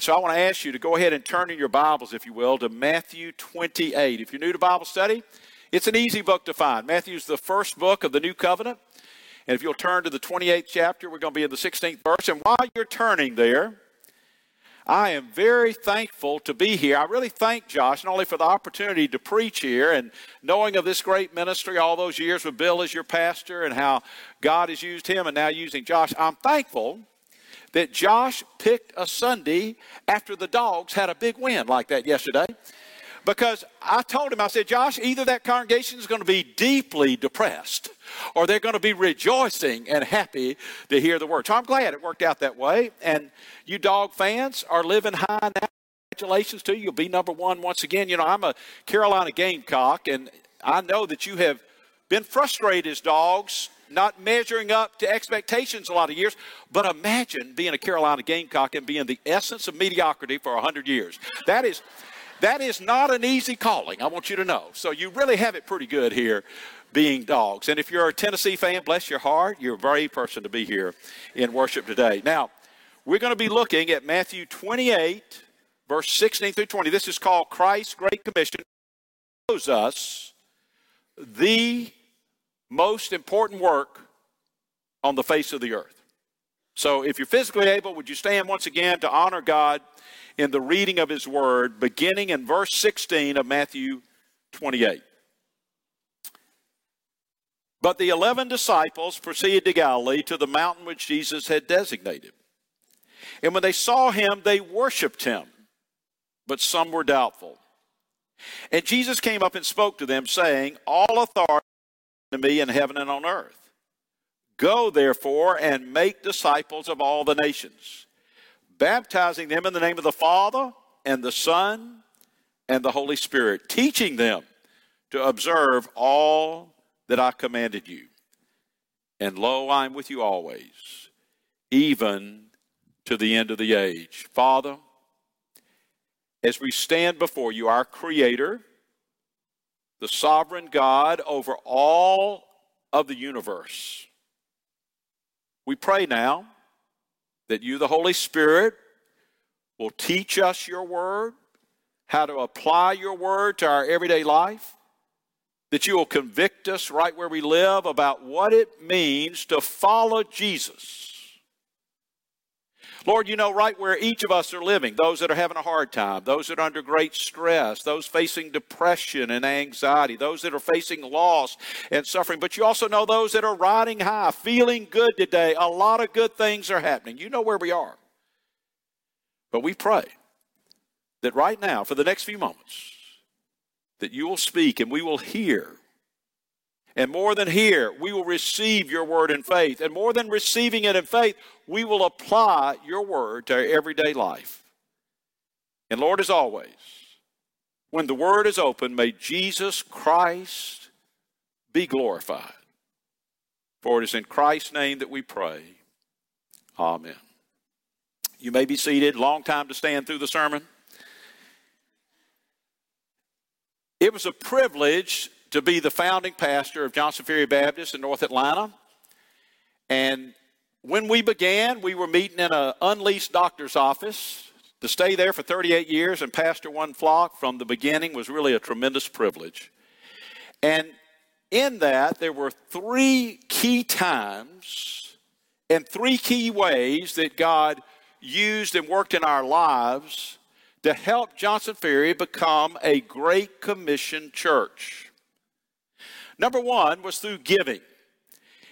So I want to ask you to go ahead and turn in your Bibles, if you will, to Matthew 28. If you're new to Bible study, it's an easy book to find. Matthew's the first book of the New Covenant. And if you'll turn to the 28th chapter, we're going to be in the 16th verse. And while you're turning there, I am very thankful to be here. I really thank Josh not only for the opportunity to preach here and knowing of this great ministry all those years with Bill as your pastor and how God has used him and now using Josh. I'm thankful that Josh picked a Sunday after the dogs had a big win like that yesterday. Because I told him, I said, Josh, either that congregation is going to be deeply depressed or they're going to be rejoicing and happy to hear the word. So I'm glad it worked out that way. And you dog fans are living high now. Congratulations to you. You'll be number one once again. You know, I'm a Carolina Gamecock, and I know that you have been frustrated as dogs not measuring up to expectations a lot of years. But imagine being a Carolina Gamecock and being the essence of mediocrity for 100 years. That is, that is not an easy calling, I want you to know. So you really have it pretty good here being dogs. And if you're a Tennessee fan, bless your heart, you're a brave person to be here in worship today. Now, we're going to be looking at Matthew 28, verse 16 through 20. This is called Christ's Great Commission. It shows us the most important work on the face of the earth. So if you're physically able, would you stand once again to honor God in the reading of His Word, beginning in verse 16 of Matthew 28? But the eleven disciples proceeded to Galilee to the mountain which Jesus had designated. And when they saw him, they worshiped him, but some were doubtful. And Jesus came up and spoke to them, saying, All authority to me in heaven and on earth. Go, therefore, and make disciples of all the nations, baptizing them in the name of the Father and the Son and the Holy Spirit, teaching them to observe all that I commanded you. And lo, I am with you always, even to the end of the age. Father, as we stand before you, our Creator, the sovereign God over all of the universe. We pray now that you, the Holy Spirit, will teach us your word, how to apply your word to our everyday life, that you will convict us right where we live about what it means to follow Jesus Lord, you know right where each of us are living those that are having a hard time, those that are under great stress, those facing depression and anxiety, those that are facing loss and suffering. But you also know those that are riding high, feeling good today. A lot of good things are happening. You know where we are. But we pray that right now, for the next few moments, that you will speak and we will hear and more than hear, we will receive your word in faith. And more than receiving it in faith, we will apply your word to our everyday life. And Lord, as always, when the word is open, may Jesus Christ be glorified. For it is in Christ's name that we pray. Amen. You may be seated. Long time to stand through the sermon. It was a privilege to be the founding pastor of Johnson Ferry Baptist in North Atlanta. And when we began, we were meeting in an unleased doctor's office. To stay there for 38 years and pastor one flock from the beginning was really a tremendous privilege. And in that, there were three key times and three key ways that God used and worked in our lives to help Johnson Ferry become a Great Commission church. Number one was through giving.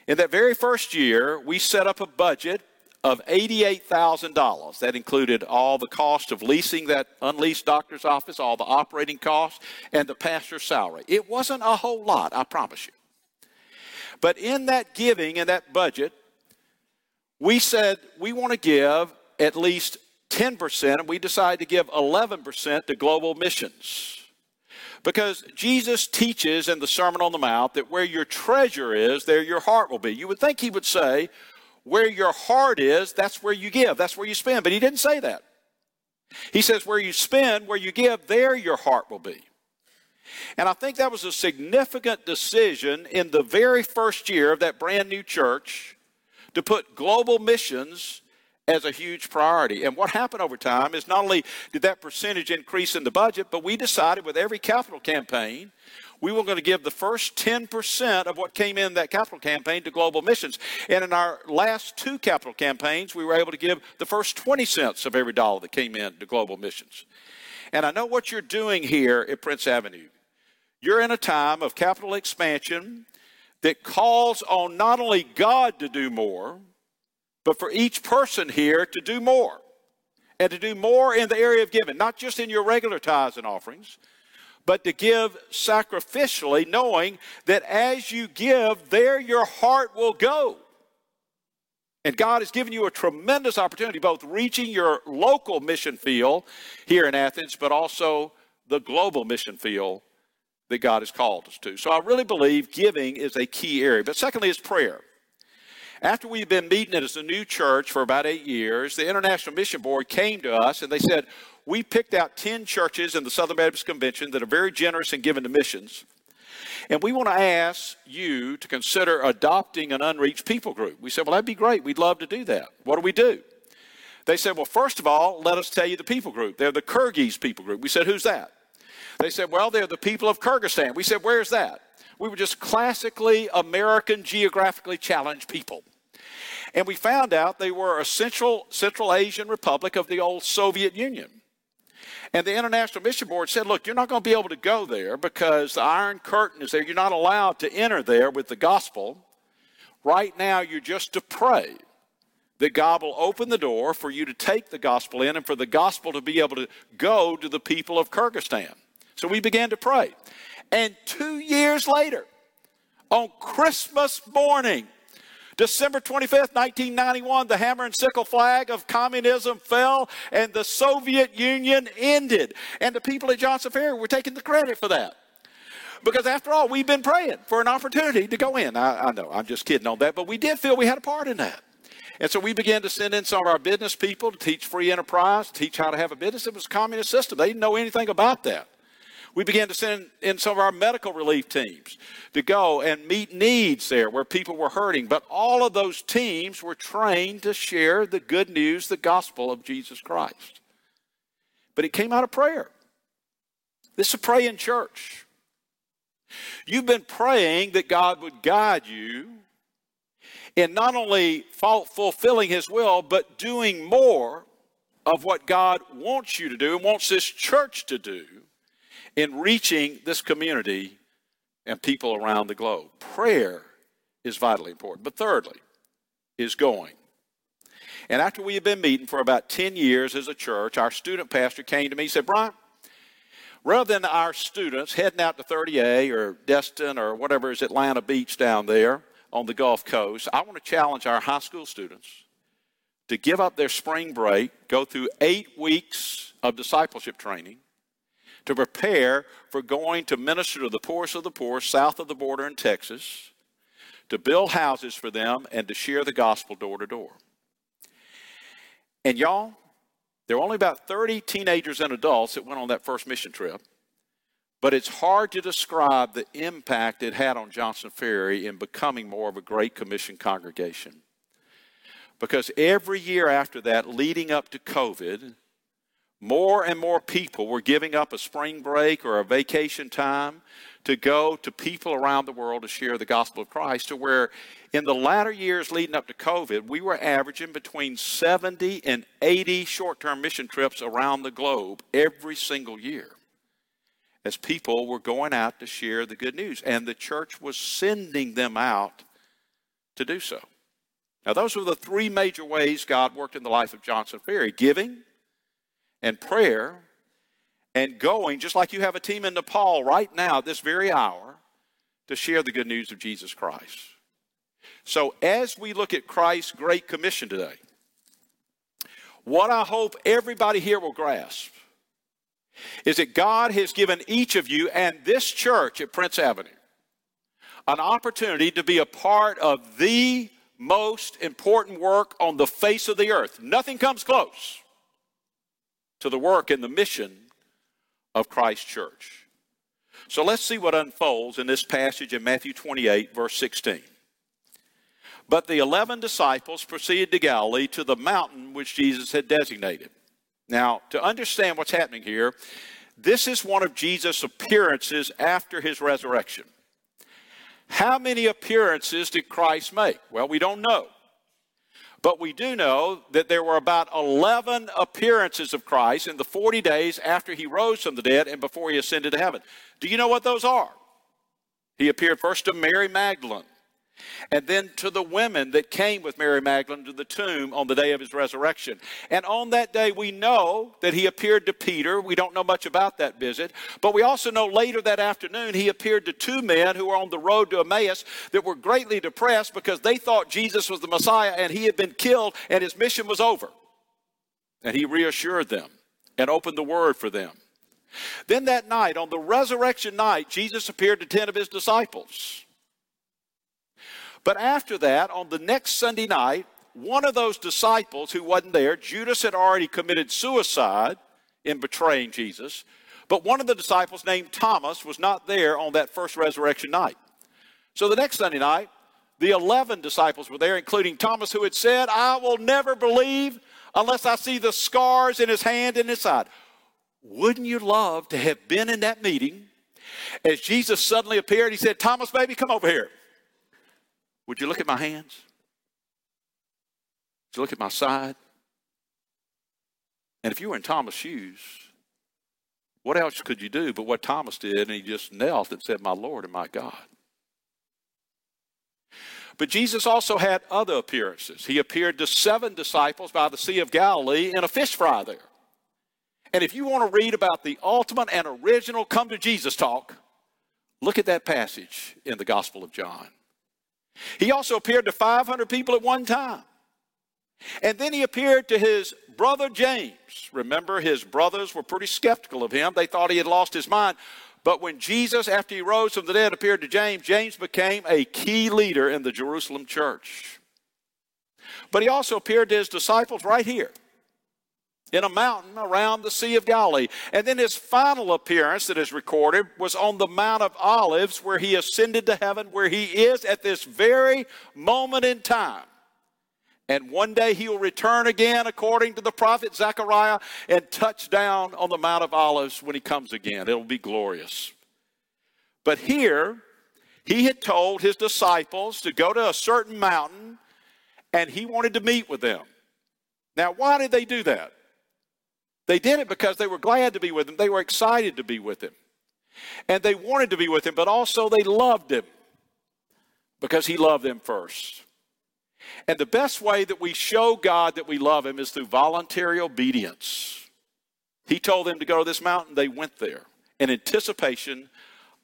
In that very first year, we set up a budget of $88,000. That included all the cost of leasing that unleased doctor's office, all the operating costs, and the pastor's salary. It wasn't a whole lot, I promise you. But in that giving and that budget, we said we want to give at least 10%, and we decided to give 11% to global missions. Because Jesus teaches in the Sermon on the Mount that where your treasure is, there your heart will be. You would think he would say, where your heart is, that's where you give, that's where you spend. But he didn't say that. He says, where you spend, where you give, there your heart will be. And I think that was a significant decision in the very first year of that brand new church to put global missions as a huge priority. And what happened over time is not only did that percentage increase in the budget, but we decided with every capital campaign, we were going to give the first 10% of what came in that capital campaign to global missions. And in our last two capital campaigns, we were able to give the first 20 cents of every dollar that came in to global missions. And I know what you're doing here at Prince Avenue. You're in a time of capital expansion that calls on not only God to do more, but for each person here to do more. And to do more in the area of giving, not just in your regular tithes and offerings, but to give sacrificially, knowing that as you give, there your heart will go. And God has given you a tremendous opportunity, both reaching your local mission field here in Athens, but also the global mission field that God has called us to. So I really believe giving is a key area. But secondly, is prayer. After we've been meeting as a new church for about eight years, the International Mission Board came to us and they said, We picked out 10 churches in the Southern Baptist Convention that are very generous in giving to missions. And we want to ask you to consider adopting an unreached people group. We said, Well, that'd be great. We'd love to do that. What do we do? They said, Well, first of all, let us tell you the people group. They're the Kyrgyz people group. We said, Who's that? They said, Well, they're the people of Kyrgyzstan. We said, Where's that? We were just classically American, geographically challenged people. And we found out they were a Central, Central Asian republic of the old Soviet Union. And the International Mission Board said, look, you're not going to be able to go there because the Iron Curtain is there. You're not allowed to enter there with the gospel. Right now, you're just to pray that God will open the door for you to take the gospel in and for the gospel to be able to go to the people of Kyrgyzstan. So we began to pray. And two years later, on Christmas morning, December 25th, 1991, the hammer and sickle flag of communism fell and the Soviet Union ended. And the people at Johnson Ferry were taking the credit for that. Because after all, we've been praying for an opportunity to go in. I, I know, I'm just kidding on that, but we did feel we had a part in that. And so we began to send in some of our business people to teach free enterprise, teach how to have a business. It was a communist system. They didn't know anything about that. We began to send in some of our medical relief teams to go and meet needs there where people were hurting. But all of those teams were trained to share the good news, the gospel of Jesus Christ. But it came out of prayer. This is a praying church. You've been praying that God would guide you in not only fulfilling His will, but doing more of what God wants you to do and wants this church to do in reaching this community and people around the globe. Prayer is vitally important. But thirdly, is going. And after we had been meeting for about 10 years as a church, our student pastor came to me and said, Brian, rather than our students heading out to 30A or Destin or whatever is Atlanta Beach down there on the Gulf Coast, I want to challenge our high school students to give up their spring break, go through eight weeks of discipleship training, to prepare for going to minister to the poorest of the poor south of the border in Texas, to build houses for them, and to share the gospel door to door. And y'all, there were only about 30 teenagers and adults that went on that first mission trip. But it's hard to describe the impact it had on Johnson Ferry in becoming more of a Great Commission congregation. Because every year after that, leading up to COVID, more and more people were giving up a spring break or a vacation time to go to people around the world to share the gospel of Christ, to where in the latter years leading up to COVID, we were averaging between 70 and 80 short term mission trips around the globe every single year as people were going out to share the good news. And the church was sending them out to do so. Now, those were the three major ways God worked in the life of Johnson Ferry giving, and prayer and going, just like you have a team in Nepal right now, this very hour, to share the good news of Jesus Christ. So, as we look at Christ's Great Commission today, what I hope everybody here will grasp is that God has given each of you and this church at Prince Avenue an opportunity to be a part of the most important work on the face of the earth. Nothing comes close to the work and the mission of Christ Church. So let's see what unfolds in this passage in Matthew 28, verse 16. But the 11 disciples proceeded to Galilee to the mountain which Jesus had designated. Now, to understand what's happening here, this is one of Jesus' appearances after his resurrection. How many appearances did Christ make? Well, we don't know. But we do know that there were about 11 appearances of Christ in the 40 days after he rose from the dead and before he ascended to heaven. Do you know what those are? He appeared first to Mary Magdalene and then to the women that came with Mary Magdalene to the tomb on the day of his resurrection. And on that day, we know that he appeared to Peter. We don't know much about that visit, but we also know later that afternoon he appeared to two men who were on the road to Emmaus that were greatly depressed because they thought Jesus was the Messiah and he had been killed and his mission was over. And he reassured them and opened the word for them. Then that night, on the resurrection night, Jesus appeared to 10 of his disciples. But after that, on the next Sunday night, one of those disciples who wasn't there, Judas had already committed suicide in betraying Jesus, but one of the disciples named Thomas was not there on that first resurrection night. So the next Sunday night, the 11 disciples were there, including Thomas, who had said, I will never believe unless I see the scars in his hand and his side. Wouldn't you love to have been in that meeting as Jesus suddenly appeared? He said, Thomas, baby, come over here. Would you look at my hands? Would you look at my side? And if you were in Thomas' shoes, what else could you do but what Thomas did? And he just knelt and said, My Lord and my God. But Jesus also had other appearances. He appeared to seven disciples by the Sea of Galilee in a fish fry there. And if you want to read about the ultimate and original come to Jesus talk, look at that passage in the Gospel of John. He also appeared to 500 people at one time. And then he appeared to his brother James. Remember, his brothers were pretty skeptical of him. They thought he had lost his mind. But when Jesus, after he rose from the dead, appeared to James, James became a key leader in the Jerusalem church. But he also appeared to his disciples right here in a mountain around the Sea of Galilee. And then his final appearance that is recorded was on the Mount of Olives, where he ascended to heaven, where he is at this very moment in time. And one day he will return again, according to the prophet Zechariah, and touch down on the Mount of Olives when he comes again. It'll be glorious. But here, he had told his disciples to go to a certain mountain, and he wanted to meet with them. Now, why did they do that? They did it because they were glad to be with him. They were excited to be with him. And they wanted to be with him, but also they loved him because he loved them first. And the best way that we show God that we love him is through voluntary obedience. He told them to go to this mountain, they went there in anticipation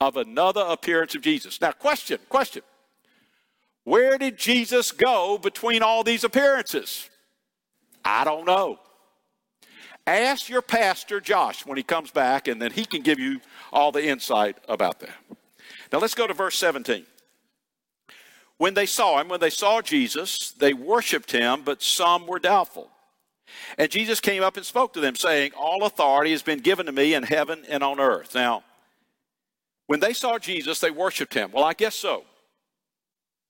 of another appearance of Jesus. Now, question, question. Where did Jesus go between all these appearances? I don't know. Ask your pastor, Josh, when he comes back, and then he can give you all the insight about that. Now let's go to verse 17. When they saw him, when they saw Jesus, they worshiped him, but some were doubtful. And Jesus came up and spoke to them, saying, All authority has been given to me in heaven and on earth. Now, when they saw Jesus, they worshiped him. Well, I guess so.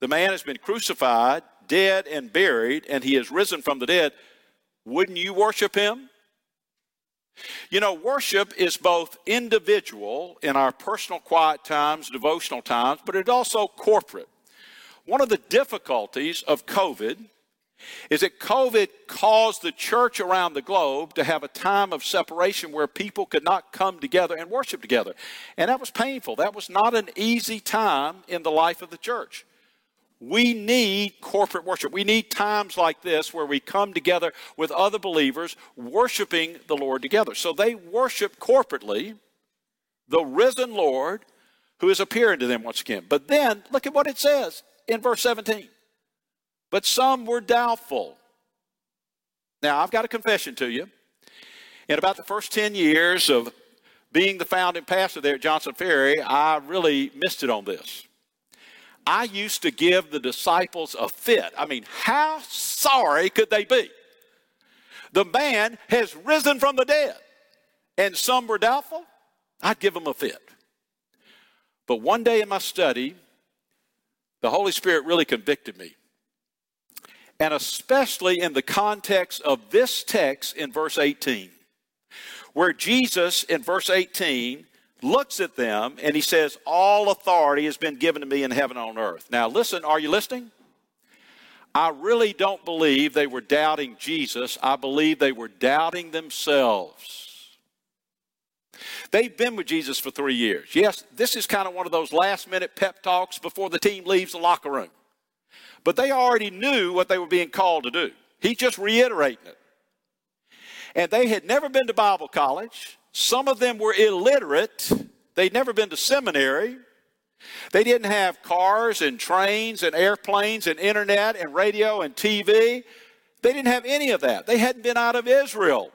The man has been crucified, dead, and buried, and he has risen from the dead. Wouldn't you worship him? You know, worship is both individual in our personal quiet times, devotional times, but it's also corporate. One of the difficulties of COVID is that COVID caused the church around the globe to have a time of separation where people could not come together and worship together. And that was painful. That was not an easy time in the life of the church. We need corporate worship. We need times like this where we come together with other believers worshiping the Lord together. So they worship corporately the risen Lord who is appearing to them once again. But then look at what it says in verse 17. But some were doubtful. Now, I've got a confession to you. In about the first 10 years of being the founding pastor there at Johnson Ferry, I really missed it on this. I used to give the disciples a fit. I mean, how sorry could they be? The man has risen from the dead, and some were doubtful. I'd give them a fit. But one day in my study, the Holy Spirit really convicted me. and especially in the context of this text in verse 18, where Jesus in verse 18 looks at them and he says, All authority has been given to me in heaven and on earth. Now, listen, are you listening? I really don't believe they were doubting Jesus. I believe they were doubting themselves. They've been with Jesus for three years. Yes, this is kind of one of those last minute pep talks before the team leaves the locker room. But they already knew what they were being called to do. He's just reiterating it. And they had never been to Bible college. Some of them were illiterate. They'd never been to seminary. They didn't have cars and trains and airplanes and internet and radio and TV. They didn't have any of that. They hadn't been out of Israel.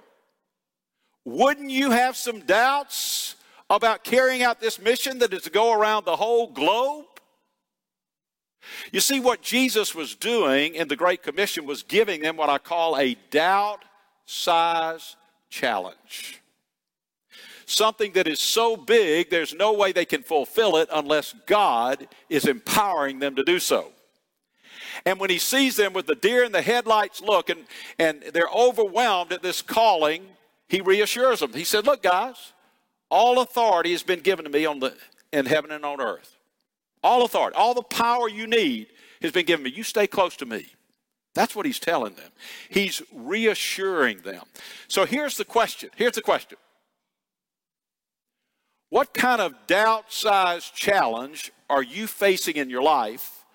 Wouldn't you have some doubts about carrying out this mission that is to go around the whole globe? You see, what Jesus was doing in the Great Commission was giving them what I call a doubt size challenge. Something that is so big, there's no way they can fulfill it unless God is empowering them to do so. And when he sees them with the deer in the headlights look and, and they're overwhelmed at this calling, he reassures them. He said, Look, guys, all authority has been given to me on the, in heaven and on earth. All authority, all the power you need has been given me. You stay close to me. That's what he's telling them. He's reassuring them. So here's the question. Here's the question. What kind of doubt sized challenge are you facing in your life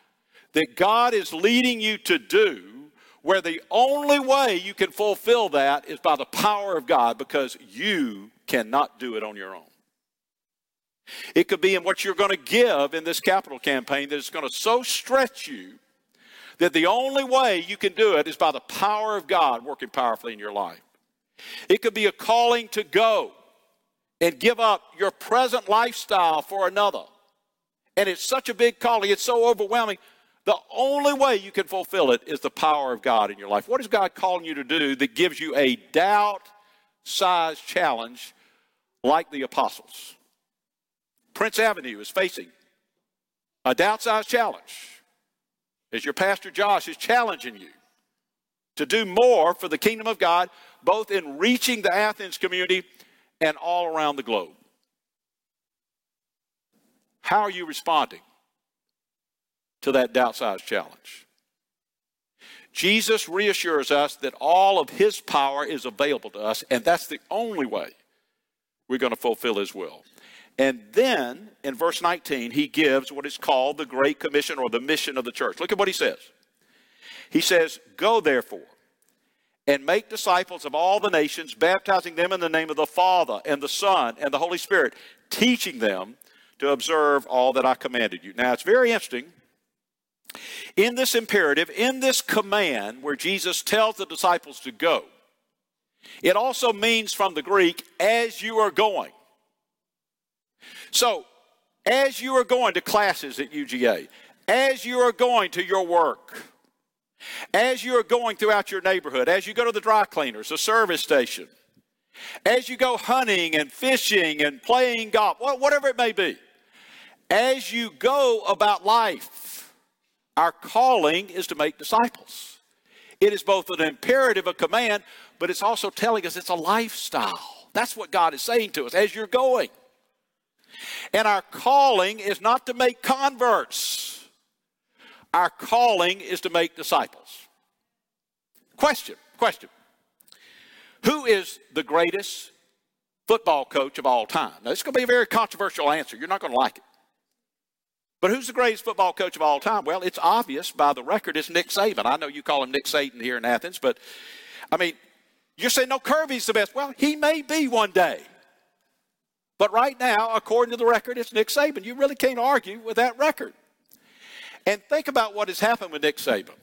that God is leading you to do where the only way you can fulfill that is by the power of God because you cannot do it on your own? It could be in what you're going to give in this capital campaign that is going to so stretch you that the only way you can do it is by the power of God working powerfully in your life. It could be a calling to go and give up your present lifestyle for another. And it's such a big calling, it's so overwhelming. The only way you can fulfill it is the power of God in your life. What is God calling you to do that gives you a doubt sized challenge like the apostles? Prince Avenue is facing a doubt sized challenge as your pastor Josh is challenging you to do more for the kingdom of God, both in reaching the Athens community and all around the globe. How are you responding to that doubt sized challenge? Jesus reassures us that all of his power is available to us, and that's the only way we're going to fulfill his will. And then in verse 19, he gives what is called the Great Commission or the mission of the church. Look at what he says. He says, Go therefore and make disciples of all the nations, baptizing them in the name of the Father and the Son and the Holy Spirit, teaching them to observe all that I commanded you. Now, it's very interesting. In this imperative, in this command where Jesus tells the disciples to go, it also means from the Greek, as you are going. So, as you are going to classes at UGA, as you are going to your work, as you are going throughout your neighborhood, as you go to the dry cleaners, the service station, as you go hunting and fishing and playing golf, whatever it may be, as you go about life, our calling is to make disciples. It is both an imperative, a command, but it's also telling us it's a lifestyle. That's what God is saying to us as you're going. And our calling is not to make converts, our calling is to make disciples. Question, question. Who is the greatest football coach of all time? Now, this is going to be a very controversial answer. You're not going to like it. But who's the greatest football coach of all time? Well, it's obvious by the record. It's Nick Saban. I know you call him Nick Satan here in Athens, but I mean, you're saying no, Kirby's the best. Well, he may be one day. But right now, according to the record, it's Nick Saban. You really can't argue with that record. And think about what has happened with Nick Saban.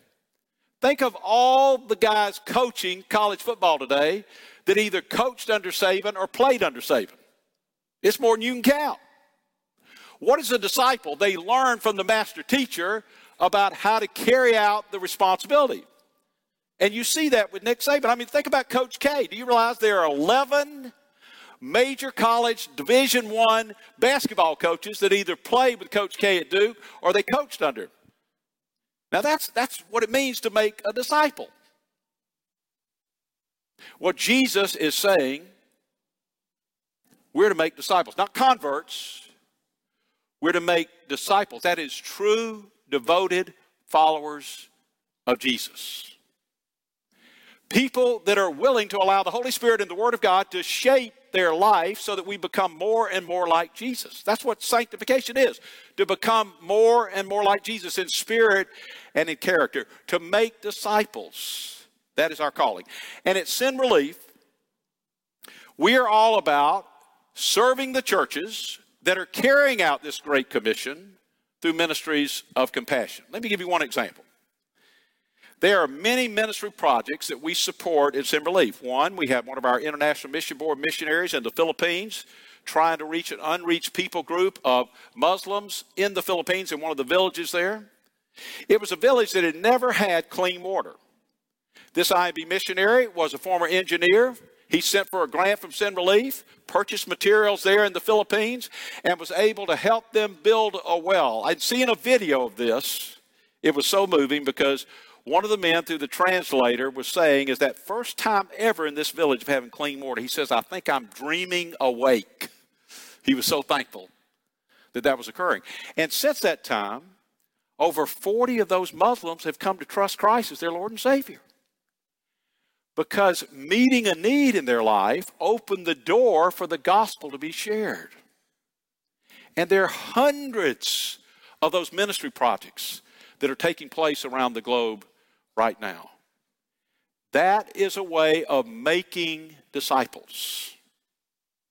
Think of all the guys coaching college football today that either coached under Saban or played under Saban. It's more than you can count. What is a disciple? They learn from the master teacher about how to carry out the responsibility. And you see that with Nick Saban. I mean, think about Coach K. Do you realize there are 11 major college division one basketball coaches that either played with coach k at duke or they coached under Now, that's, that's what it means to make a disciple. What Jesus is saying, we're to make disciples, not converts. We're to make disciples. That is true, devoted followers of Jesus. People that are willing to allow the Holy Spirit and the Word of God to shape their life so that we become more and more like Jesus. That's what sanctification is to become more and more like Jesus in spirit and in character, to make disciples. That is our calling. And at Send Relief, we are all about serving the churches that are carrying out this great commission through ministries of compassion. Let me give you one example. There are many ministry projects that we support at Send Relief. One, we have one of our International Mission Board missionaries in the Philippines trying to reach an unreached people group of Muslims in the Philippines in one of the villages there. It was a village that had never had clean water. This IMB missionary was a former engineer. He sent for a grant from Send Relief, purchased materials there in the Philippines, and was able to help them build a well. I'd seen a video of this. It was so moving because one of the men through the translator was saying is that first time ever in this village of having clean water. He says, I think I'm dreaming awake. He was so thankful that that was occurring. And since that time, over 40 of those Muslims have come to trust Christ as their Lord and Savior. Because meeting a need in their life opened the door for the gospel to be shared. And there are hundreds of those ministry projects that are taking place around the globe right now. That is a way of making disciples.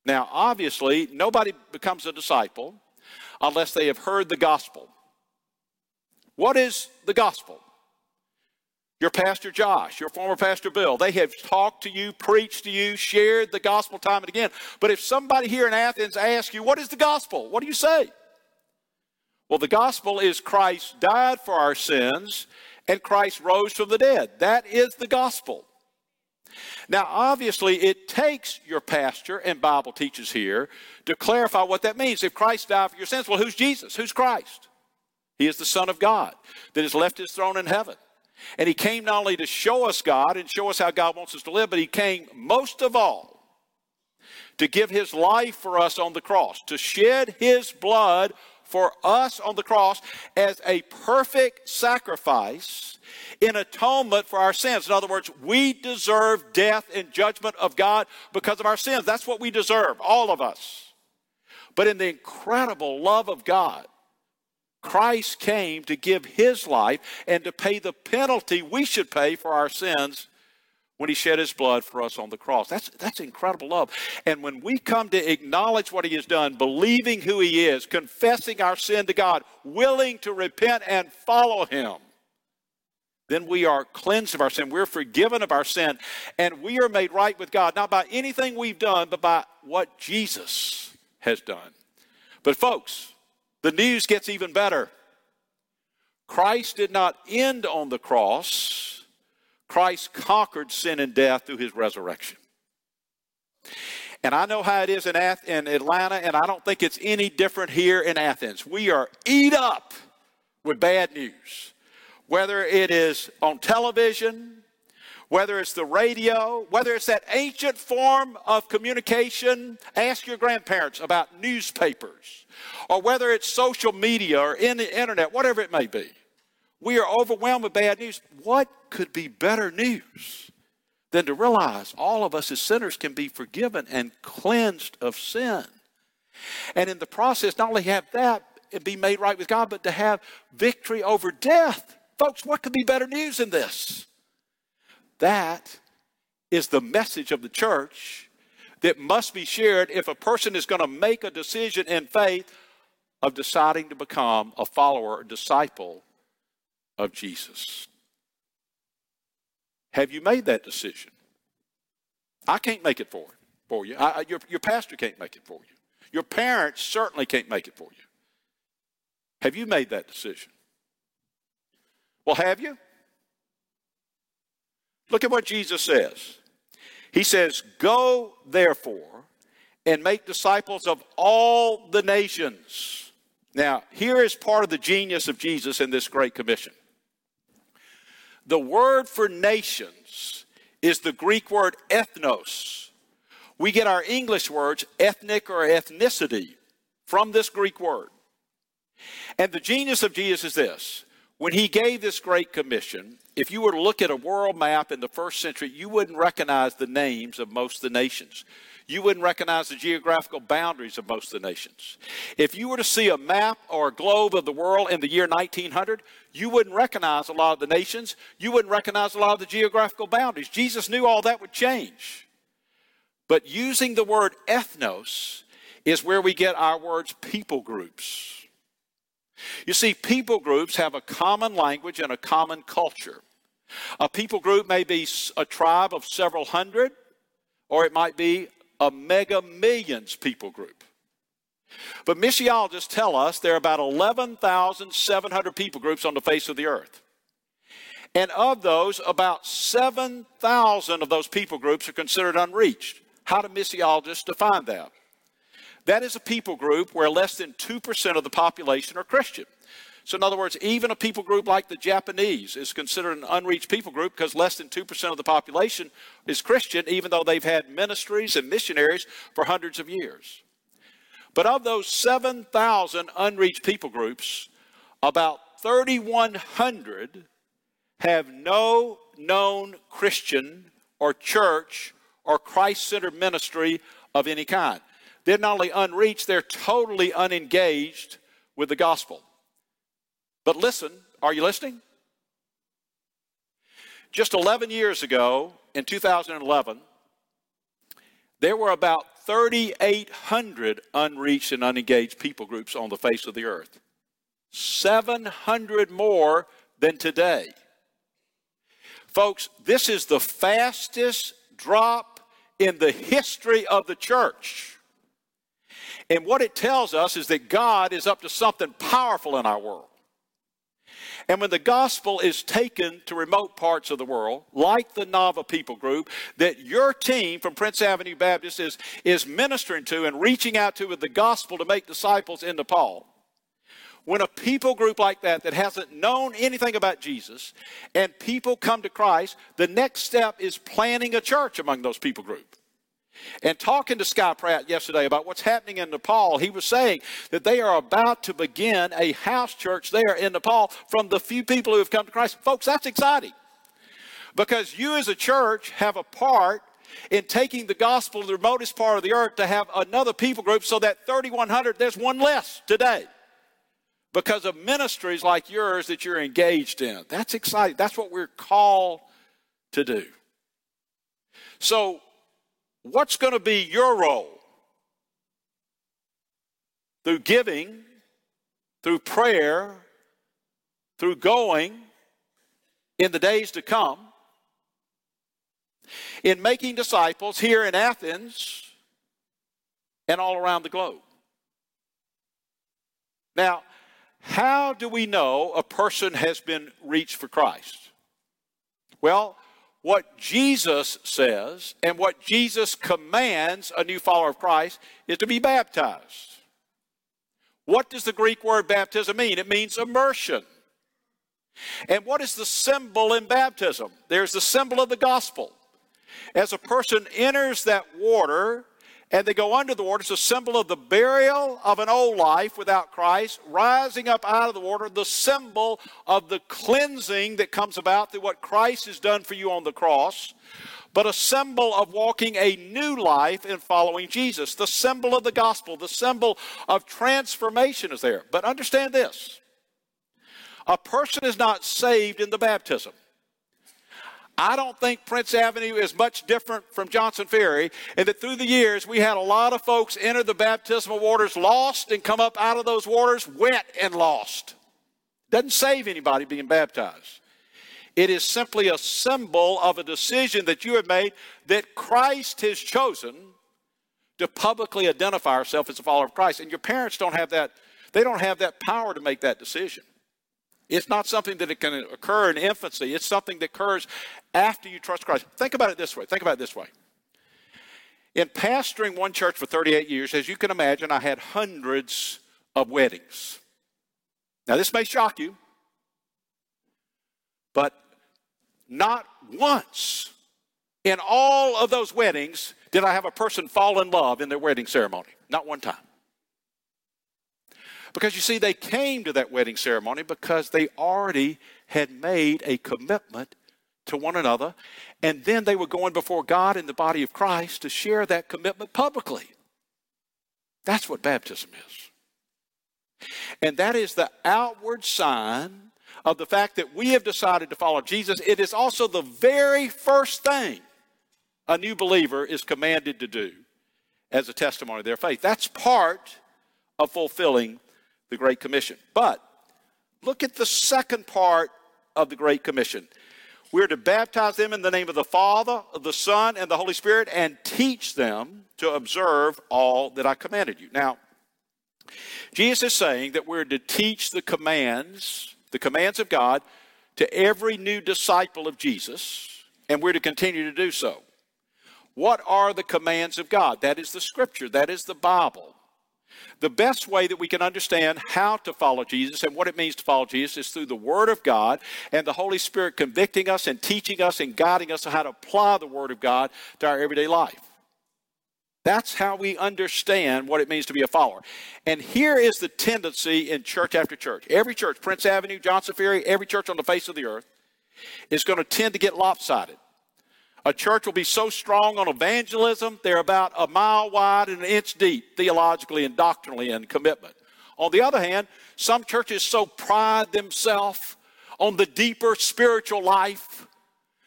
Now, obviously, nobody becomes a disciple unless they have heard the gospel. What is the gospel? Your pastor Josh, your former pastor Bill, they have talked to you, preached to you, shared the gospel time and again. But if somebody here in Athens asks you, What is the gospel? What do you say? Well, the gospel is Christ died for our sins and Christ rose from the dead. That is the gospel. Now, obviously, it takes your pastor and Bible teachers here to clarify what that means. If Christ died for your sins, well, who's Jesus? Who's Christ? He is the Son of God that has left his throne in heaven. And he came not only to show us God and show us how God wants us to live, but he came most of all to give his life for us on the cross, to shed his blood for us on the cross as a perfect sacrifice in atonement for our sins. In other words, we deserve death and judgment of God because of our sins. That's what we deserve, all of us. But in the incredible love of God, Christ came to give his life and to pay the penalty we should pay for our sins when he shed his blood for us on the cross. That's, that's incredible love. And when we come to acknowledge what he has done, believing who he is, confessing our sin to God, willing to repent and follow him, then we are cleansed of our sin. We're forgiven of our sin. And we are made right with God, not by anything we've done, but by what Jesus has done. But, folks, the news gets even better. Christ did not end on the cross Christ conquered sin and death through his resurrection. And I know how it is in, Ath- in Atlanta, and I don't think it's any different here in Athens. We are eat up with bad news, whether it is on television, whether it's the radio, whether it's that ancient form of communication. Ask your grandparents about newspapers, or whether it's social media or in the internet, whatever it may be. We are overwhelmed with bad news. What could be better news than to realize all of us as sinners can be forgiven and cleansed of sin? And in the process, not only have that and be made right with God, but to have victory over death. Folks, what could be better news than this? That is the message of the church that must be shared if a person is going to make a decision in faith of deciding to become a follower or disciple of Jesus. Have you made that decision? I can't make it for, for you. I, your, your pastor can't make it for you. Your parents certainly can't make it for you. Have you made that decision? Well, have you? Look at what Jesus says. He says, Go therefore and make disciples of all the nations. Now, here is part of the genius of Jesus in this Great Commission. The word for nations is the Greek word ethnos. We get our English words ethnic or ethnicity from this Greek word. And the genius of Jesus is this when he gave this great commission, if you were to look at a world map in the first century, you wouldn't recognize the names of most of the nations. You wouldn't recognize the geographical boundaries of most of the nations. If you were to see a map or a globe of the world in the year 1900, you wouldn't recognize a lot of the nations. You wouldn't recognize a lot of the geographical boundaries. Jesus knew all that would change. But using the word ethnos is where we get our words people groups. You see, people groups have a common language and a common culture. A people group may be a tribe of several hundred, or it might be a mega millions people group. But missiologists tell us there are about 11,700 people groups on the face of the earth. And of those, about 7,000 of those people groups are considered unreached. How do missiologists define that? That is a people group where less than 2% of the population are Christian. So, in other words, even a people group like the Japanese is considered an unreached people group because less than 2% of the population is Christian, even though they've had ministries and missionaries for hundreds of years. But of those 7,000 unreached people groups, about 3,100 have no known Christian or church or Christ centered ministry of any kind. They're not only unreached, they're totally unengaged with the gospel. But listen, are you listening? Just 11 years ago, in 2011, there were about 3,800 unreached and unengaged people groups on the face of the earth. 700 more than today. Folks, this is the fastest drop in the history of the church. And what it tells us is that God is up to something powerful in our world. And when the gospel is taken to remote parts of the world, like the Nava people group, that your team from Prince Avenue Baptist is, is ministering to and reaching out to with the gospel to make disciples in Nepal, when a people group like that that hasn't known anything about Jesus and people come to Christ, the next step is planning a church among those people group. And talking to Sky Pratt yesterday about what's happening in Nepal, he was saying that they are about to begin a house church there in Nepal from the few people who have come to Christ. Folks, that's exciting. Because you as a church have a part in taking the gospel to the remotest part of the earth to have another people group so that 3,100, there's one less today because of ministries like yours that you're engaged in. That's exciting. That's what we're called to do. So, What's going to be your role? Through giving, through prayer, through going in the days to come, in making disciples here in Athens and all around the globe. Now, how do we know a person has been reached for Christ? Well, what Jesus says and what Jesus commands a new follower of Christ is to be baptized. What does the Greek word baptism mean? It means immersion. And what is the symbol in baptism? There's the symbol of the gospel. As a person enters that water, and they go under the water. It's a symbol of the burial of an old life without Christ, rising up out of the water, the symbol of the cleansing that comes about through what Christ has done for you on the cross, but a symbol of walking a new life in following Jesus. The symbol of the gospel, the symbol of transformation is there. But understand this a person is not saved in the baptism. I don't think Prince Avenue is much different from Johnson Ferry, and that through the years we had a lot of folks enter the baptismal waters lost and come up out of those waters wet and lost. Doesn't save anybody being baptized. It is simply a symbol of a decision that you have made that Christ has chosen to publicly identify ourselves as a follower of Christ. And your parents don't have that, they don't have that power to make that decision. It's not something that it can occur in infancy. It's something that occurs after you trust Christ. Think about it this way. Think about it this way. In pastoring one church for 38 years, as you can imagine, I had hundreds of weddings. Now, this may shock you, but not once in all of those weddings did I have a person fall in love in their wedding ceremony. Not one time. Because you see, they came to that wedding ceremony because they already had made a commitment to one another, and then they were going before God in the body of Christ to share that commitment publicly. That's what baptism is. And that is the outward sign of the fact that we have decided to follow Jesus. It is also the very first thing a new believer is commanded to do as a testimony of their faith. That's part of fulfilling the Great Commission. But look at the second part of the Great Commission. We're to baptize them in the name of the Father, of the Son, and the Holy Spirit, and teach them to observe all that I commanded you. Now, Jesus is saying that we're to teach the commands, the commands of God, to every new disciple of Jesus, and we're to continue to do so. What are the commands of God? That is the Scripture, that is the Bible. The best way that we can understand how to follow Jesus and what it means to follow Jesus is through the Word of God and the Holy Spirit convicting us and teaching us and guiding us on how to apply the Word of God to our everyday life. That's how we understand what it means to be a follower. And here is the tendency in church after church. Every church, Prince Avenue, Johnson Ferry, every church on the face of the earth, is going to tend to get lopsided. A church will be so strong on evangelism, they're about a mile wide and an inch deep theologically and doctrinally in commitment. On the other hand, some churches so pride themselves on the deeper spiritual life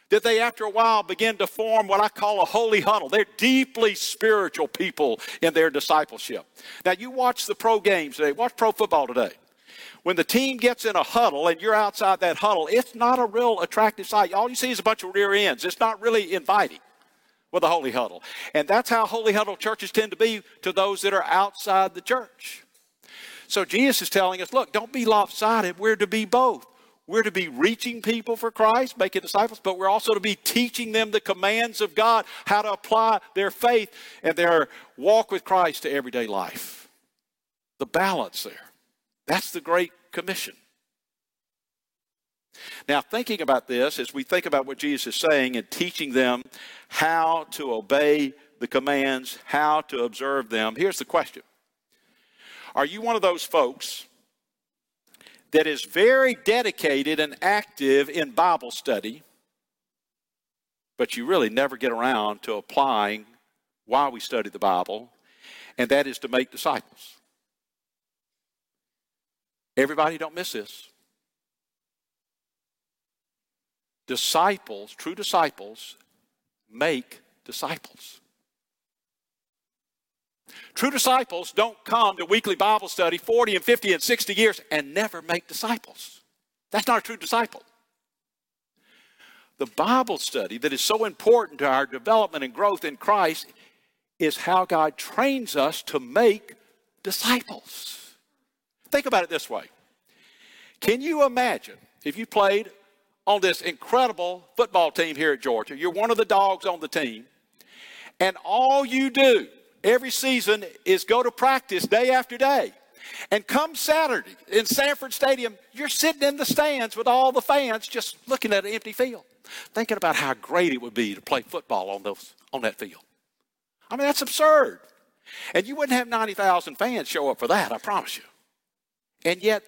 that they, after a while, begin to form what I call a holy huddle. They're deeply spiritual people in their discipleship. Now, you watch the pro games today, watch pro football today. When the team gets in a huddle and you're outside that huddle, it's not a real attractive sight. All you see is a bunch of rear ends. It's not really inviting with a holy huddle. And that's how holy huddle churches tend to be to those that are outside the church. So Jesus is telling us, look, don't be lopsided. We're to be both. We're to be reaching people for Christ, making disciples, but we're also to be teaching them the commands of God, how to apply their faith and their walk with Christ to everyday life. The balance there. That's the Great Commission. Now, thinking about this, as we think about what Jesus is saying and teaching them how to obey the commands, how to observe them, here's the question Are you one of those folks that is very dedicated and active in Bible study, but you really never get around to applying why we study the Bible, and that is to make disciples? Everybody, don't miss this. Disciples, true disciples, make disciples. True disciples don't come to weekly Bible study 40 and 50 and 60 years and never make disciples. That's not a true disciple. The Bible study that is so important to our development and growth in Christ is how God trains us to make disciples. Think about it this way Can you imagine if you played on this incredible football team here at Georgia? You're one of the dogs on the team, and all you do every season is go to practice day after day. And come Saturday in Sanford Stadium, you're sitting in the stands with all the fans just looking at an empty field, thinking about how great it would be to play football on, those, on that field. I mean, that's absurd. And you wouldn't have 90,000 fans show up for that, I promise you. And yet,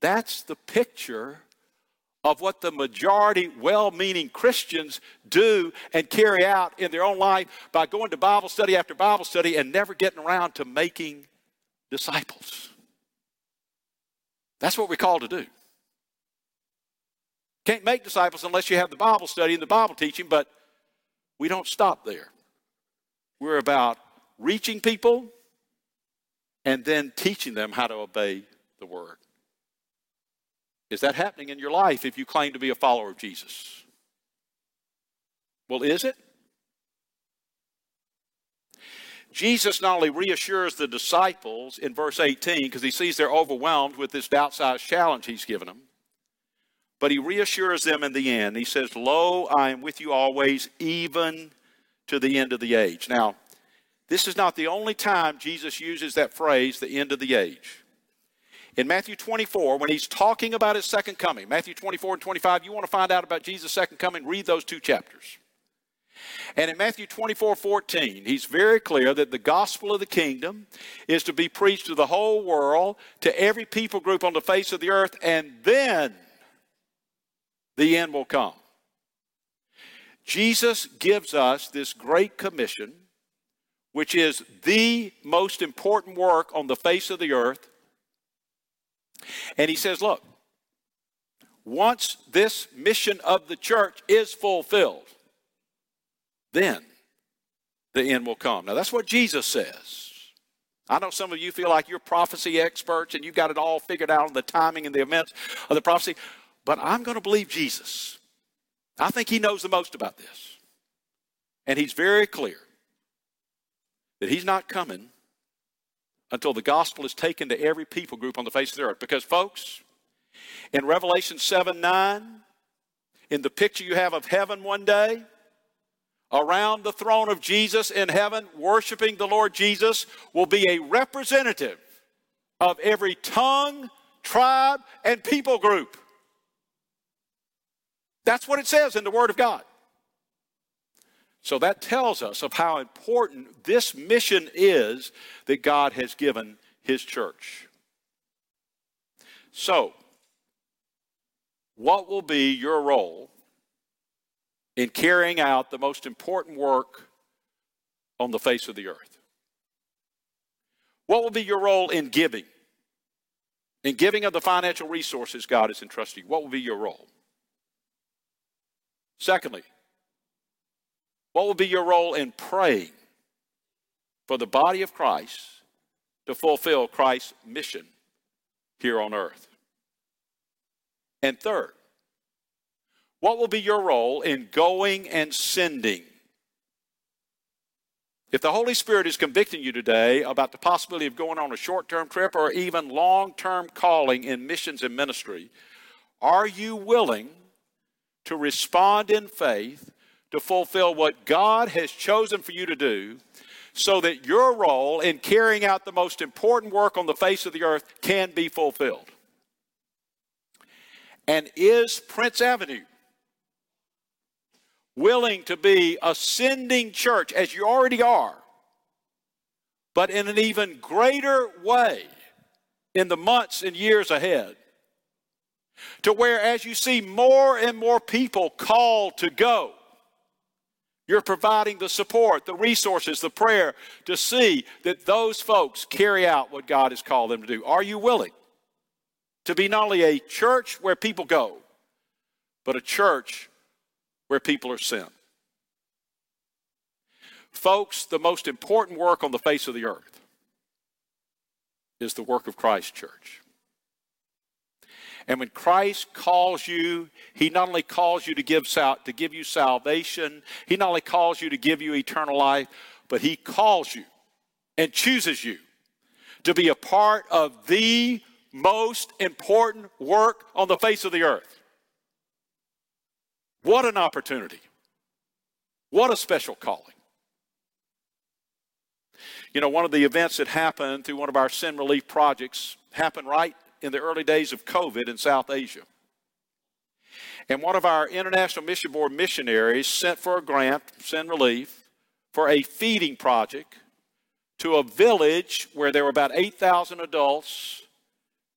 that's the picture of what the majority well meaning Christians do and carry out in their own life by going to Bible study after Bible study and never getting around to making disciples. That's what we're called to do. Can't make disciples unless you have the Bible study and the Bible teaching, but we don't stop there. We're about reaching people and then teaching them how to obey the Word. Is that happening in your life if you claim to be a follower of Jesus? Well, is it? Jesus not only reassures the disciples in verse 18 because he sees they're overwhelmed with this doubt sized challenge he's given them, but he reassures them in the end. He says, Lo, I am with you always, even to the end of the age. Now, this is not the only time Jesus uses that phrase, the end of the age. In Matthew 24, when he's talking about his second coming, Matthew 24 and 25, you want to find out about Jesus' second coming, read those two chapters. And in Matthew 24 14, he's very clear that the gospel of the kingdom is to be preached to the whole world, to every people group on the face of the earth, and then the end will come. Jesus gives us this great commission, which is the most important work on the face of the earth. And he says, Look, once this mission of the church is fulfilled, then the end will come. Now, that's what Jesus says. I know some of you feel like you're prophecy experts and you've got it all figured out on the timing and the events of the prophecy, but I'm going to believe Jesus. I think he knows the most about this. And he's very clear that he's not coming until the gospel is taken to every people group on the face of the earth. Because, folks, in Revelation 7 9, in the picture you have of heaven one day, around the throne of Jesus in heaven, worshiping the Lord Jesus, will be a representative of every tongue, tribe, and people group. That's what it says in the Word of God. So that tells us of how important this mission is that God has given His church. So, what will be your role in carrying out the most important work on the face of the earth? What will be your role in giving? In giving of the financial resources God has entrusted you, what will be your role? Secondly, what will be your role in praying for the body of Christ to fulfill Christ's mission here on earth? And third, what will be your role in going and sending? If the Holy Spirit is convicting you today about the possibility of going on a short term trip or even long term calling in missions and ministry, are you willing to respond in faith to fulfill what God has chosen for you to do so that your role in carrying out the most important work on the face of the earth can be fulfilled. And is Prince Avenue willing to be a sending church as you already are, but in an even greater way in the months and years ahead? To where, as you see more and more people called to go, you're providing the support, the resources, the prayer to see that those folks carry out what God has called them to do. Are you willing to be not only a church where people go, but a church where people are sent? Folks, the most important work on the face of the earth is the work of Christ Church. And when Christ calls you, he not only calls you to give sal- to give you salvation, he not only calls you to give you eternal life, but he calls you and chooses you to be a part of the most important work on the face of the earth. What an opportunity. What a special calling. You know, one of the events that happened through one of our Send Relief projects happened right in the early days of COVID in South Asia. And one of our International Mission Board missionaries sent for a grant, send Relief, for a feeding project to a village where there were about 8,000 adults,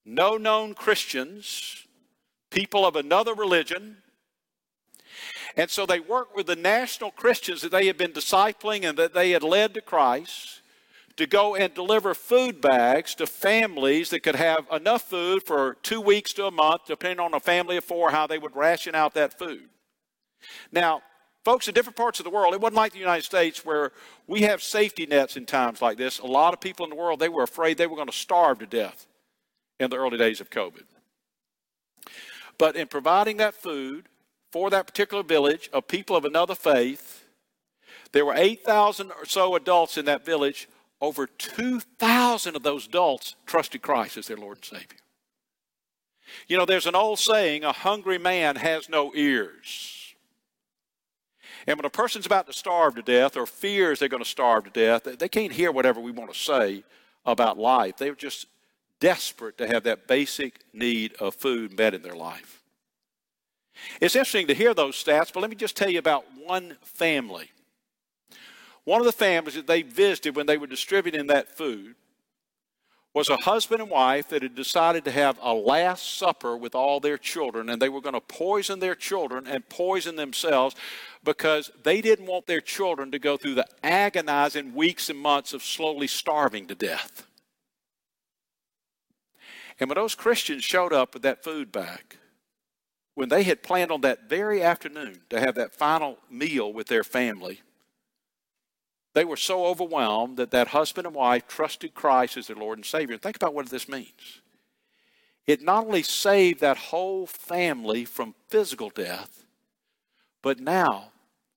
no known Christians, people of another religion. And so they worked with the national Christians that they had been discipling and that they had led to Christ to go and deliver food bags to families that could have enough food for two weeks to a month, depending on a family of four, how they would ration out that food. Now, folks in different parts of the world, it wasn't like the United States where we have safety nets in times like this. A lot of people in the world, they were afraid they were going to starve to death in the early days of COVID. But in providing that food for that particular village of people of another faith, there were 8,000 or so adults in that village over 2,000 of those adults trusted Christ as their Lord and Savior. You know, there's an old saying a hungry man has no ears. And when a person's about to starve to death or fears they're going to starve to death, they can't hear whatever we want to say about life. They're just desperate to have that basic need of food met in their life. It's interesting to hear those stats, but let me just tell you about one family. One of the families that they visited when they were distributing that food was a husband and wife that had decided to have a last supper with all their children, and they were going to poison their children and poison themselves because they didn't want their children to go through the agonizing weeks and months of slowly starving to death. And when those Christians showed up with that food bag, when they had planned on that very afternoon to have that final meal with their family, they were so overwhelmed that that husband and wife trusted Christ as their Lord and Savior. Think about what this means. It not only saved that whole family from physical death, but now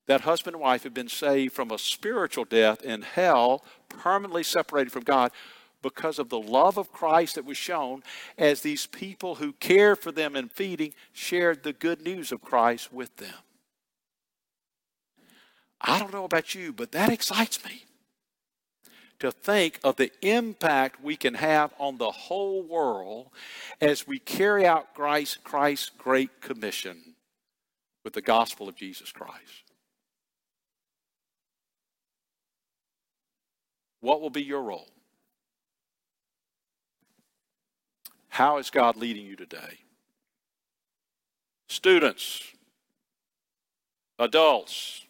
that husband and wife have been saved from a spiritual death in hell, permanently separated from God, because of the love of Christ that was shown as these people who cared for them and feeding shared the good news of Christ with them. I don't know about you, but that excites me to think of the impact we can have on the whole world as we carry out Christ, Christ's great commission with the gospel of Jesus Christ. What will be your role? How is God leading you today? Students, adults,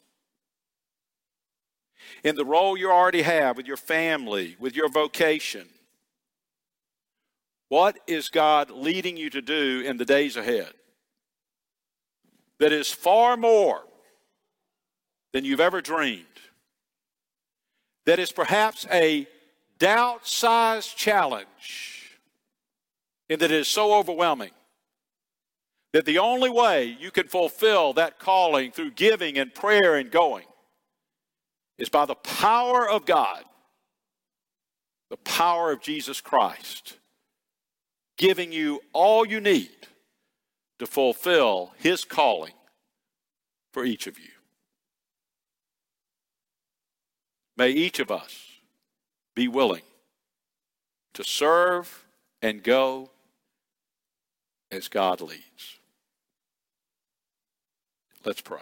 in the role you already have with your family, with your vocation, what is God leading you to do in the days ahead that is far more than you've ever dreamed? That is perhaps a doubt sized challenge and that it is so overwhelming that the only way you can fulfill that calling through giving and prayer and going is by the power of God, the power of Jesus Christ, giving you all you need to fulfill His calling for each of you. May each of us be willing to serve and go as God leads. Let's pray.